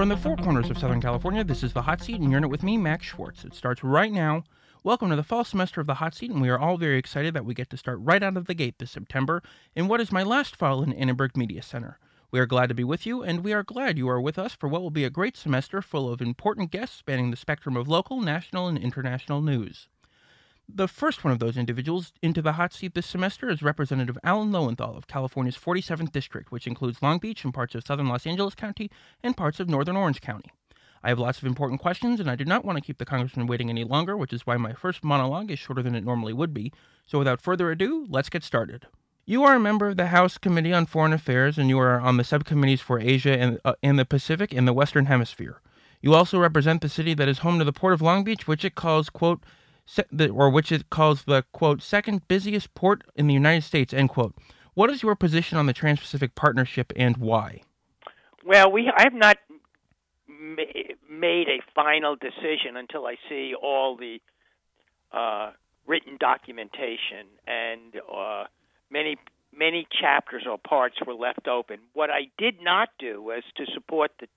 From the four corners of Southern California, this is the Hot Seat, and you're in it with me, Max Schwartz. It starts right now. Welcome to the fall semester of the Hot Seat, and we are all very excited that we get to start right out of the gate this September in what is my last fall in Annenberg Media Center. We are glad to be with you, and we are glad you are with us for what will be a great semester full of important guests spanning the spectrum of local, national, and international news. The first one of those individuals into the hot seat this semester is Representative Alan Lowenthal of California's 47th District, which includes Long Beach and parts of southern Los Angeles County and parts of northern Orange County. I have lots of important questions, and I do not want to keep the congressman waiting any longer, which is why my first monologue is shorter than it normally would be. So without further ado, let's get started. You are a member of the House Committee on Foreign Affairs, and you are on the subcommittees for Asia and, uh, and the Pacific and the Western Hemisphere. You also represent the city that is home to the Port of Long Beach, which it calls, quote, or which it calls the quote second busiest port in the United States end quote. What is your position on the Trans-Pacific Partnership and why? Well, we I have not ma- made a final decision until I see all the uh, written documentation and uh, many many chapters or parts were left open. What I did not do was to support the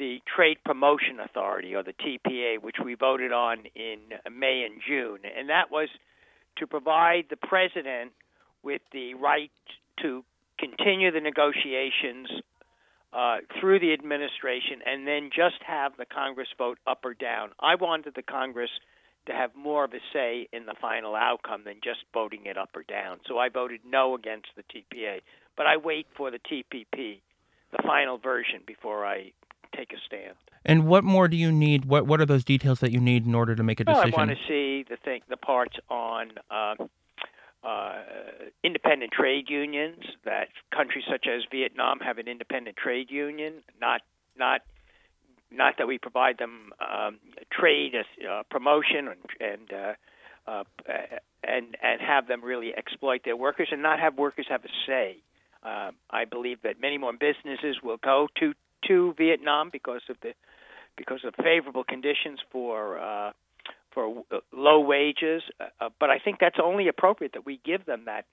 the Trade Promotion Authority, or the TPA, which we voted on in May and June, and that was to provide the president with the right to continue the negotiations uh, through the administration and then just have the Congress vote up or down. I wanted the Congress to have more of a say in the final outcome than just voting it up or down. So I voted no against the TPA, but I wait for the TPP, the final version, before I take a stand. And what more do you need? What What are those details that you need in order to make a decision? Well? I want to see the thing, the parts on uh, uh, independent trade unions. That countries such as Vietnam have an independent trade union. Not not not that we provide them um, trade uh, promotion and and, uh, uh, and and have them really exploit their workers and not have workers have a say. Uh, I believe that many more businesses will go to to Vietnam because of the because of favorable conditions for uh, for uh, low wages. Uh, but I think that's only appropriate that we give them that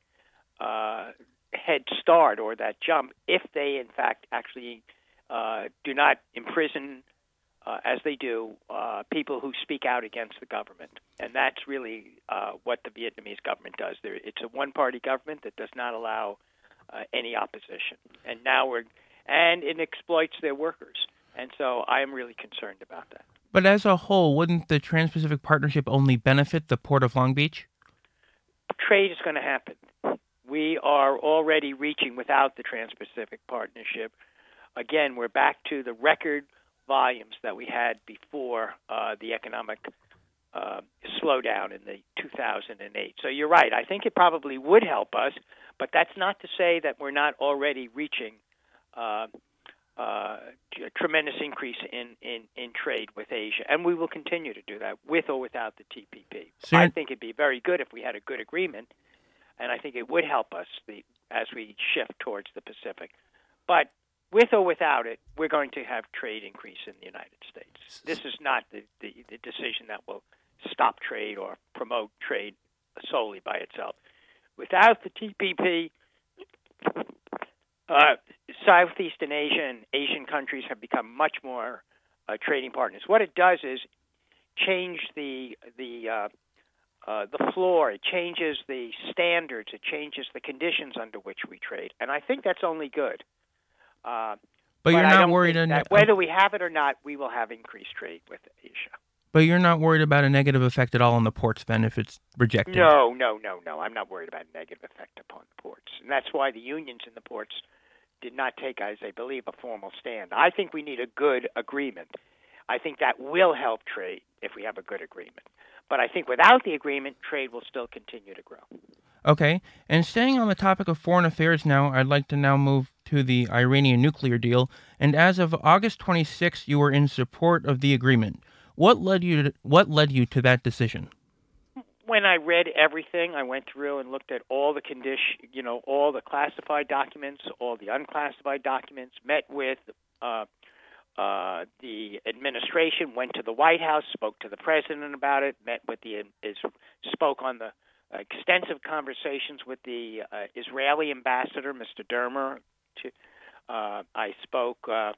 uh, head start or that jump if they, in fact, actually uh, do not imprison, uh, as they do, uh, people who speak out against the government. And that's really uh, what the Vietnamese government does. There, it's a one-party government that does not allow uh, any opposition. And now we're and it exploits their workers. And so I am really concerned about that. but as a whole, wouldn't the Trans-Pacific Partnership only benefit the Port of Long Beach? Trade is going to happen. We are already reaching without the Trans Pacific Partnership. Again, we're back to the record volumes that we had before uh, the economic uh, slowdown in the 2008. So you're right. I think it probably would help us, but that's not to say that we're not already reaching tremendous increase in, in, in trade with Asia, and we will continue to do that with or without the TPP. So I think it'd be very good if we had a good agreement, and I think it would help us the, as we shift towards the Pacific. But with or without it, we're going to have trade increase in the United States. This is not the, the, the decision that will stop trade or promote trade solely by itself. Without the TPP, uh, Southeastern Asia and Asian countries have become much more uh, trading partners. What it does is change the the uh, uh, the floor. It changes the standards. It changes the conditions under which we trade, and I think that's only good. Uh, But you're not worried that whether we have it or not, we will have increased trade with Asia. but you're not worried about a negative effect at all on the ports then if it's rejected. No, no, no, no. I'm not worried about a negative effect upon the ports, and that's why the unions in the ports did not take, as I believe, a formal stand. I think we need a good agreement. I think that will help trade if we have a good agreement. But I think without the agreement, trade will still continue to grow. Okay, and staying on the topic of foreign affairs now, I'd like to now move to the Iranian nuclear deal. And as of August 26, you were in support of the agreement. What led you to, what led you to that decision? When I read everything, I went through and looked at all the condition, you know, all the classified documents, all the unclassified documents. Met with uh, uh, the administration, went to the White House, spoke to the president about it. Met with the is spoke on the extensive conversations with the uh, Israeli ambassador, Mr. Dermer. To, uh, I spoke uh,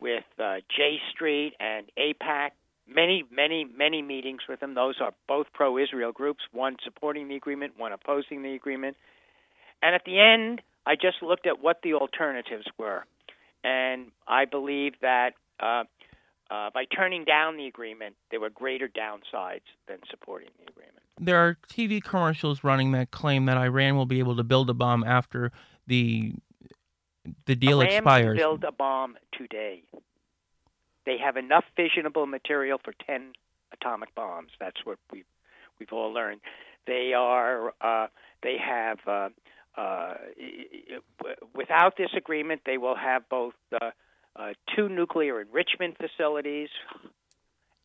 with uh, J Street and AIPAC. Many, many, many meetings with them. Those are both pro Israel groups, one supporting the agreement, one opposing the agreement. And at the end, I just looked at what the alternatives were. And I believe that uh, uh, by turning down the agreement, there were greater downsides than supporting the agreement. There are TV commercials running that claim that Iran will be able to build a bomb after the the deal Iran expires. Build a bomb today. They have enough fissionable material for ten atomic bombs. That's what we we've all learned. They are uh, they have uh, uh, without this agreement, they will have both uh, uh, two nuclear enrichment facilities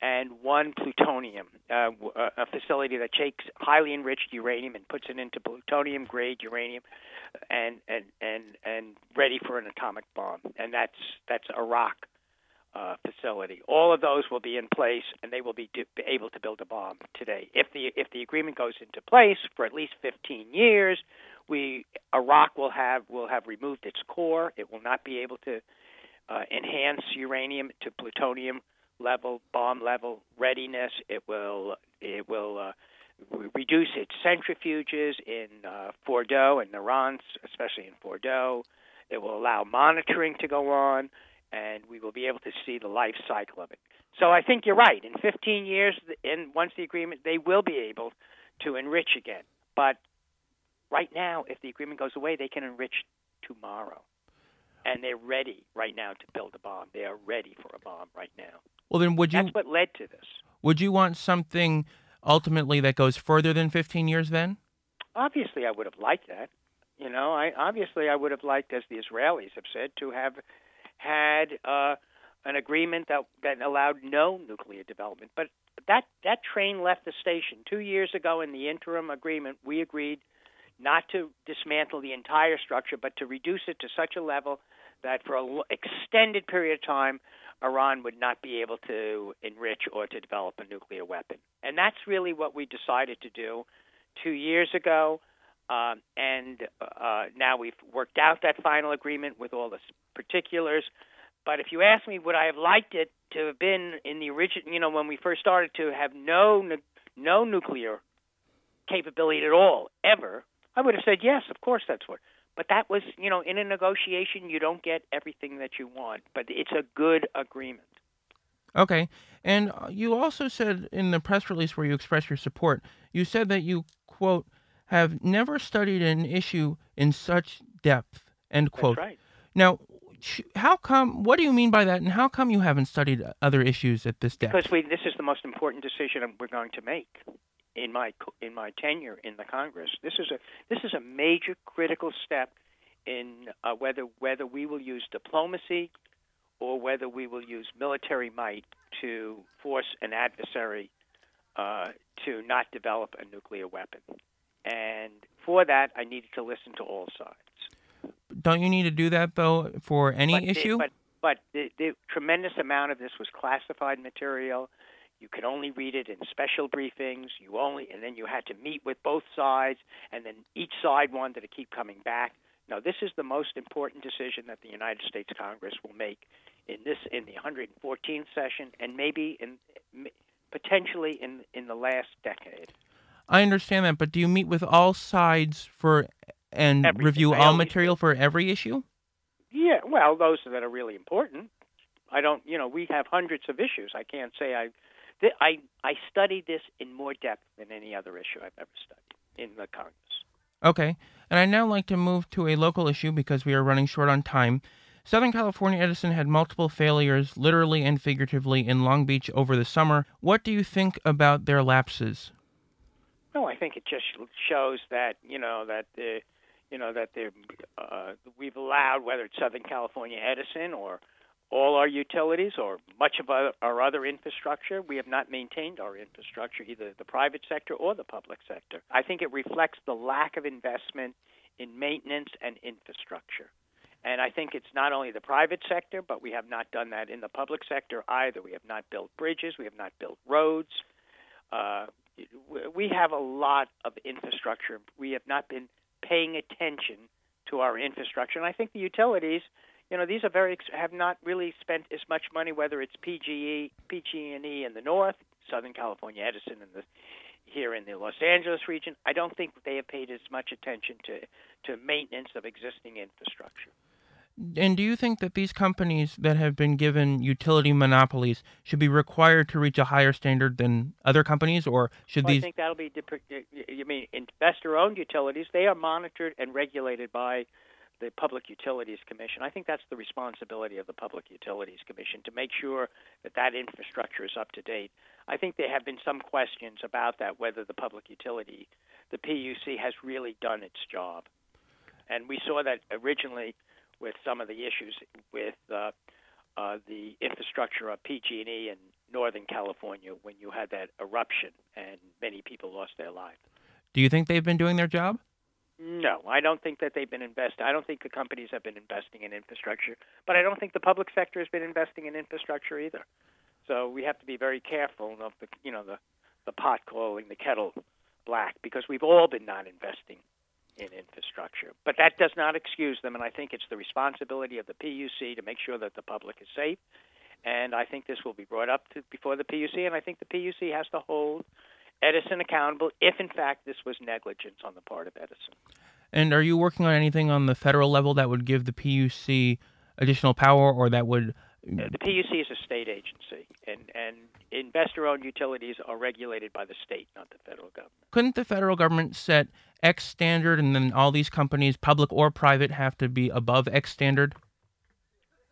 and one plutonium, uh, a facility that takes highly enriched uranium and puts it into plutonium grade uranium, and and and and ready for an atomic bomb. And that's that's Arak uh, facility. All of those will be in place, and they will be, do, be able to build a bomb today. If the if the agreement goes into place for at least 15 years, we Arak will have will have removed its core. It will not be able to uh, enhance uranium to plutonium level, bomb level readiness. It will it will uh, re- reduce its centrifuges in uh, Fordo and Natanz, especially in Fordo. It will allow monitoring to go on, and we will be able to see the life cycle of it. So I think you're right. In 15 years, and once the agreement, they will be able to enrich again. But right now, if the agreement goes away, they can enrich tomorrow and they're ready right now to build a bomb. They are ready for a bomb right now. Well, then would you? That's what led to this. Would you want something ultimately that goes further than 15 years? Then, obviously, I would have liked that. You know, I obviously I would have liked, as the Israelis have said, to have had uh, an agreement that that allowed no nuclear development. But that that train left the station two years ago. In the interim agreement, we agreed not to dismantle the entire structure, but to reduce it to such a level that for an extended period of time, Iran would not be able to enrich or to develop a nuclear weapon. And that's really what we decided to do two years ago. Um, and uh, now we've worked out that final agreement with all the particulars. But if you ask me, would I have liked it to have been in the original, you know, when we first started to have no no nuclear capability at all ever? I would have said yes, of course that's what. But that was, you know, in a negotiation, you don't get everything that you want, but it's a good agreement. Okay. And uh, you also said in the press release where you expressed your support, you said that you, quote, have never studied an issue in such depth, end quote. That's right. Now, how come, what do you mean by that, and how come you haven't studied other issues at this depth? Because we, this is the most important decision we're going to make in my in my tenure in the Congress. This is a this is a major critical step in uh, whether whether we will use diplomacy or whether we will use military might to force an adversary uh, to not develop a nuclear weapon. And for that, I needed to listen to all sides. Don't you need to do that though for any but issue? The, but but the, the tremendous amount of this was classified material. You could only read it in special briefings. You only, and then you had to meet with both sides, and then each side wanted to keep coming back. Now, this is the most important decision that the United States Congress will make in this in the 114th session, and maybe in potentially in in the last decade. I understand that, but do you meet with all sides for and Everything. review I all material for every issue? Yeah, well, those that are really important. I don't, you know, we have hundreds of issues. I can't say I I I studied this in more depth than any other issue I've ever studied in the Congress. Okay, and I'd now like to move to a local issue because we are running short on time. Southern California Edison had multiple failures, literally and figuratively, in Long Beach over the summer. What do you think about their lapses? Well, I think it just shows that you know that the, you know that the uh, we've allowed whether it's Southern California Edison or all our utilities or much of our, our, other infrastructure. We have not maintained our infrastructure, either the private sector or the public sector. I think it reflects the lack of investment in maintenance and infrastructure. And I think it's not only the private sector, but we have not done that in the public sector either. We have not built bridges, we have not built roads. Uh, we have a lot of infrastructure. We have not been paying attention to our infrastructure. And I think the utilities you know, these are very have not really spent as much money. Whether it's PGE, PG&E in the north, Southern California Edison in the here in the Los Angeles region, I don't think they have paid as much attention to to maintenance of existing infrastructure. And do you think that these companies that have been given utility monopolies should be required to reach a higher standard than other companies, or should well, these? I think that'll be. You mean investor-owned utilities? They are monitored and regulated by the Public Utilities Commission. I think that's the responsibility of the Public Utilities Commission to make sure that that infrastructure is up to date. I think there have been some questions about that, whether the public utility, the PUC, has really done its job. And we saw that originally with some of the issues with uh, uh, the infrastructure of PG&E in Northern California when you had that eruption and many people lost their lives. Do you think they've been doing their job? No, I don't think that they've been investing. I don't think the companies have been investing in infrastructure, but I don't think the public sector has been investing in infrastructure either. So we have to be very careful of the, you know, the the pot calling the kettle black because we've all been not investing in infrastructure. But that does not excuse them, and I think it's the responsibility of the PUC to make sure that the public is safe. And I think this will be brought up to, before the PUC, and I think the PUC has to hold Edison accountable if, in fact, this was negligence on the part of Edison. And are you working on anything on the federal level that would give the PUC additional power, or that would? The PUC is a state agency, and and investor-owned utilities are regulated by the state, not the federal government. Couldn't the federal government set X standard, and then all these companies, public or private, have to be above X standard?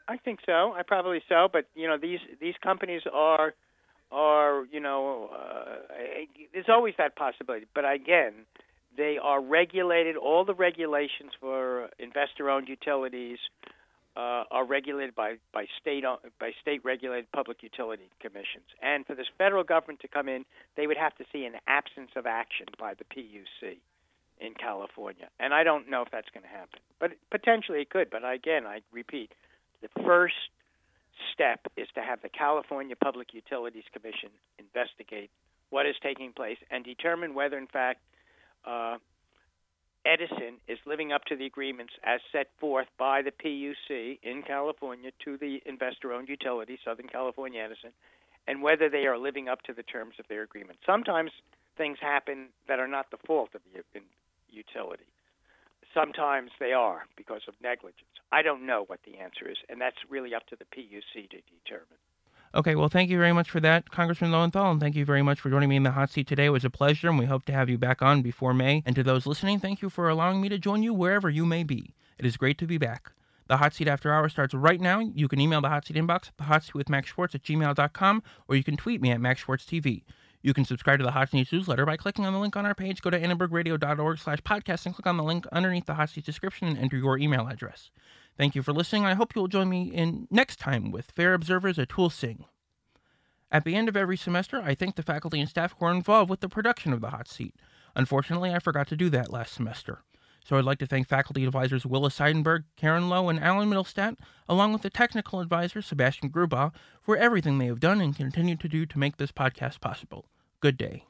I think so. I probably so, but you know these these companies are are you know uh, there's always that possibility. But again, they are regulated. All the regulations for investor-owned utilities uh, are regulated by by state by state regulated public utility commissions. And for this federal government to come in, they would have to see an absence of action by the PUC in California. And I don't know if that's going to happen, but potentially it could. But again, I repeat, the first step is to have the California Public Utilities Commission investigate what is taking place and determine whether, in fact, uh, Edison is living up to the agreements as set forth by the PUC in California to the investor owned utility, Southern California Edison, and whether they are living up to the terms of their agreement. Sometimes things happen that are not the fault of the utility. Sometimes they are because of negligence. I don't know what the answer is, and that's really up to the PUC to determine. Okay, well, thank you very much for that, Congressman Lowenthal, and thank you very much for joining me in the hot seat today. It was a pleasure, and we hope to have you back on before May. And to those listening, thank you for allowing me to join you wherever you may be. It is great to be back. The Hot Seat After Hour starts right now. You can email the Hot Seat inbox the Hot Seat with Max Schwartz at gmail.com, or you can tweet me at Max Schwartz TV. You can subscribe to the Hot Seat newsletter by clicking on the link on our page. Go to annenbergradio.org slash podcast and click on the link underneath the Hot Seat description and enter your email address. Thank you for listening. I hope you will join me in next time with Fair Observers Atul Singh. At the end of every semester, I thank the faculty and staff who are involved with the production of the Hot Seat. Unfortunately, I forgot to do that last semester. So I'd like to thank faculty advisors Willa Seidenberg, Karen Lowe, and Alan Mittelstaedt, along with the technical advisor Sebastian Grubaugh, for everything they have done and continue to do to make this podcast possible. Good day.